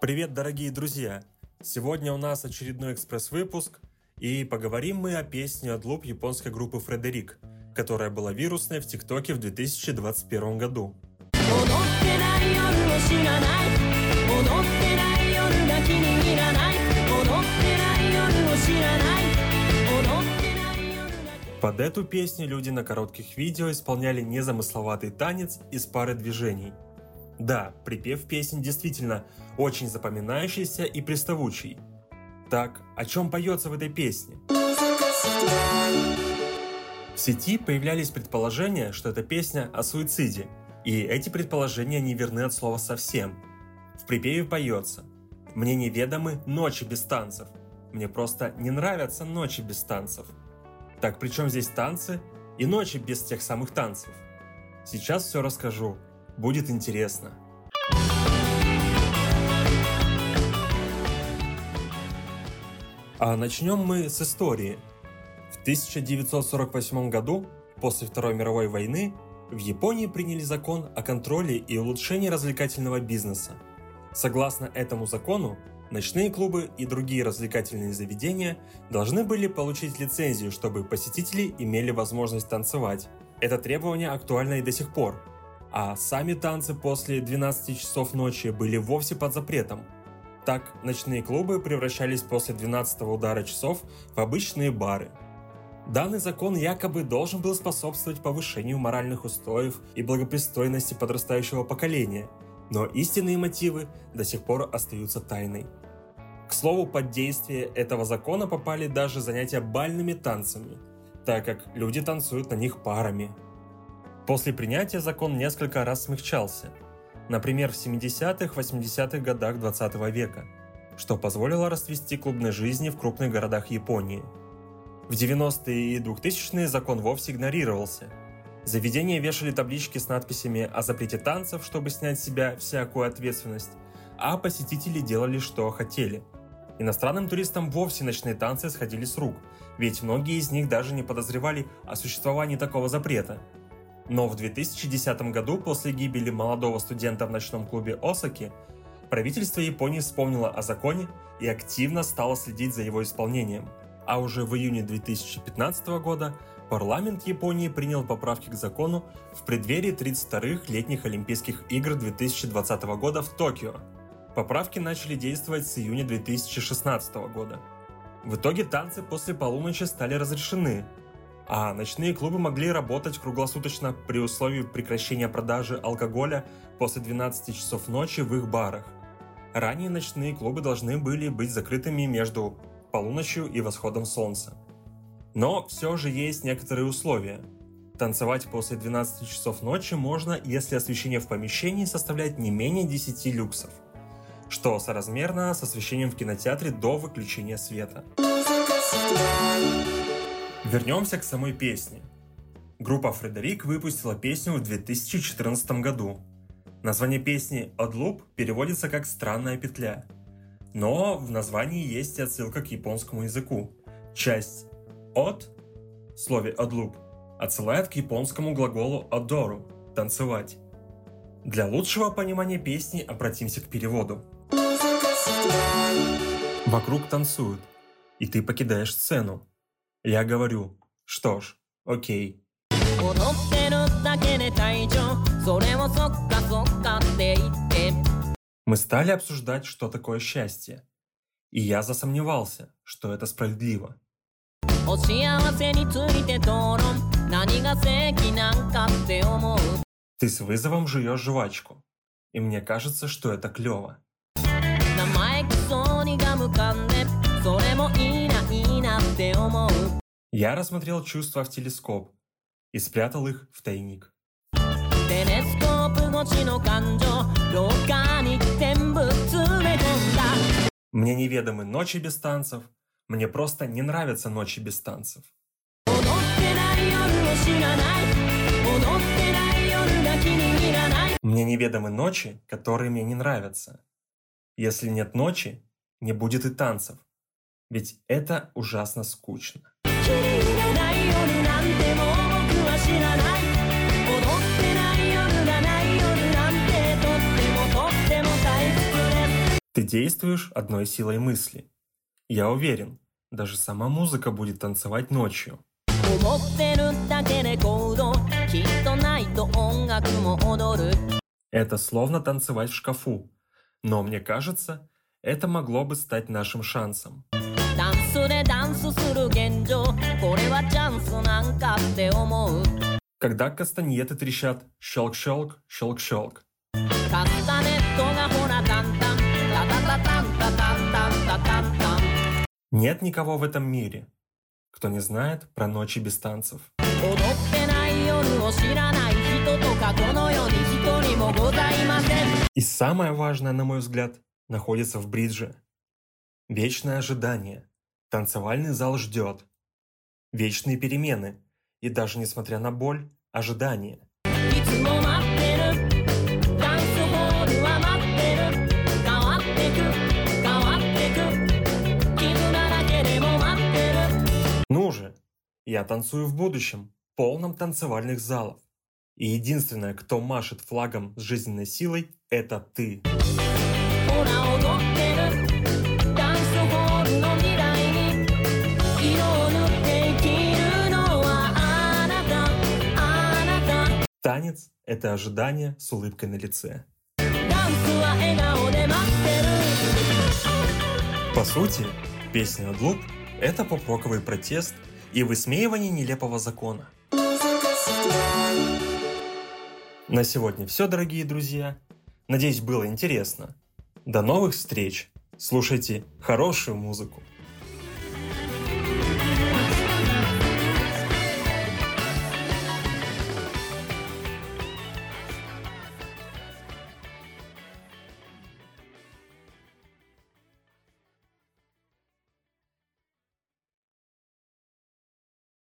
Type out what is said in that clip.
Привет, дорогие друзья! Сегодня у нас очередной экспресс-выпуск, и поговорим мы о песне от луп японской группы Фредерик, которая была вирусной в ТикТоке в 2021 году. Под эту песню люди на коротких видео исполняли незамысловатый танец из пары движений. Да, припев песни действительно очень запоминающийся и приставучий. Так, о чем поется в этой песне? В сети появлялись предположения, что эта песня о суициде, и эти предположения не верны от слова совсем. В припеве поется «Мне неведомы ночи без танцев, мне просто не нравятся ночи без танцев». Так при чем здесь танцы и ночи без тех самых танцев? Сейчас все расскажу, будет интересно. А начнем мы с истории. В 1948 году, после Второй мировой войны, в Японии приняли закон о контроле и улучшении развлекательного бизнеса. Согласно этому закону, ночные клубы и другие развлекательные заведения должны были получить лицензию, чтобы посетители имели возможность танцевать. Это требование актуально и до сих пор. А сами танцы после 12 часов ночи были вовсе под запретом. Так, ночные клубы превращались после 12 удара часов в обычные бары – Данный закон якобы должен был способствовать повышению моральных устоев и благопристойности подрастающего поколения, но истинные мотивы до сих пор остаются тайной. К слову, под действие этого закона попали даже занятия бальными танцами, так как люди танцуют на них парами. После принятия закон несколько раз смягчался, например, в 70-х, 80-х годах 20 века, что позволило расцвести клубной жизни в крупных городах Японии – в 90-е и 2000-е закон вовсе игнорировался. Заведения вешали таблички с надписями о запрете танцев, чтобы снять с себя всякую ответственность, а посетители делали, что хотели. Иностранным туристам вовсе ночные танцы сходили с рук, ведь многие из них даже не подозревали о существовании такого запрета. Но в 2010 году, после гибели молодого студента в ночном клубе Осаки, правительство Японии вспомнило о законе и активно стало следить за его исполнением – а уже в июне 2015 года парламент Японии принял поправки к закону в преддверии 32-х летних Олимпийских игр 2020 года в Токио. Поправки начали действовать с июня 2016 года. В итоге танцы после полуночи стали разрешены, а ночные клубы могли работать круглосуточно при условии прекращения продажи алкоголя после 12 часов ночи в их барах. Ранее ночные клубы должны были быть закрытыми между полуночью и восходом солнца. Но все же есть некоторые условия. Танцевать после 12 часов ночи можно, если освещение в помещении составляет не менее 10 люксов, что соразмерно с освещением в кинотеатре до выключения света. Вернемся к самой песне. Группа Фредерик выпустила песню в 2014 году. Название песни «Одлуп» переводится как «странная петля», но в названии есть отсылка к японскому языку. Часть «от» в слове «одлуп» отсылает к японскому глаголу «одору» – «танцевать». Для лучшего понимания песни обратимся к переводу. Вокруг танцуют, и ты покидаешь сцену. Я говорю, что ж, окей. 踊ってるだけで退場それをそっかそっかって言って Мы стали обсуждать, что такое счастье. И я засомневался, что это справедливо. お幸せについて討論何が正義なんかって思う Ты с вызовом жуешь жвачку. И мне кажется, что это клево. 生意気そうにガム噛んでそれもいいないいなって思う Я рассмотрел чувства в телескоп и спрятал их в тайник. テレスコープ越しの感情廊下に全部詰め込んだ Мне неведомы ночи без танцев. мне просто не нравятся ночи без танцев. Мне неведомы ночи, которые мне не нравятся. Если нет ночи, не будет и танцев. Ведь это ужасно скучно. Ты действуешь одной силой мысли. Я уверен, даже сама музыка будет танцевать ночью. 思ってるだけで行動きっとないと音楽も踊る Это словно танцевать в шкафу. Но мне кажется, это могло бы стать нашим шансом. ダンスでダンスする現状これはチャンスなんかって思う Когда кастаньеты трещат щелк-щелк, щелк-щелк. カス Нет никого в этом мире, кто не знает про ночи без танцев. 踊ってない夜を知らない人とかこの世に一人もございません И самое важное, на мой взгляд, находится в бридже. Вечное ожидание. Танцевальный зал ждет. Вечные перемены. И даже несмотря на боль, ожидание. Танцую в будущем, полном танцевальных залов. И единственное, кто машет флагом с жизненной силой, это ты. Танец – это ожидание с улыбкой на лице. По сути, песня «Отлуп» – это поп-роковый протест – и высмеивание нелепого закона. На сегодня все, дорогие друзья. Надеюсь, было интересно. До новых встреч. Слушайте хорошую музыку.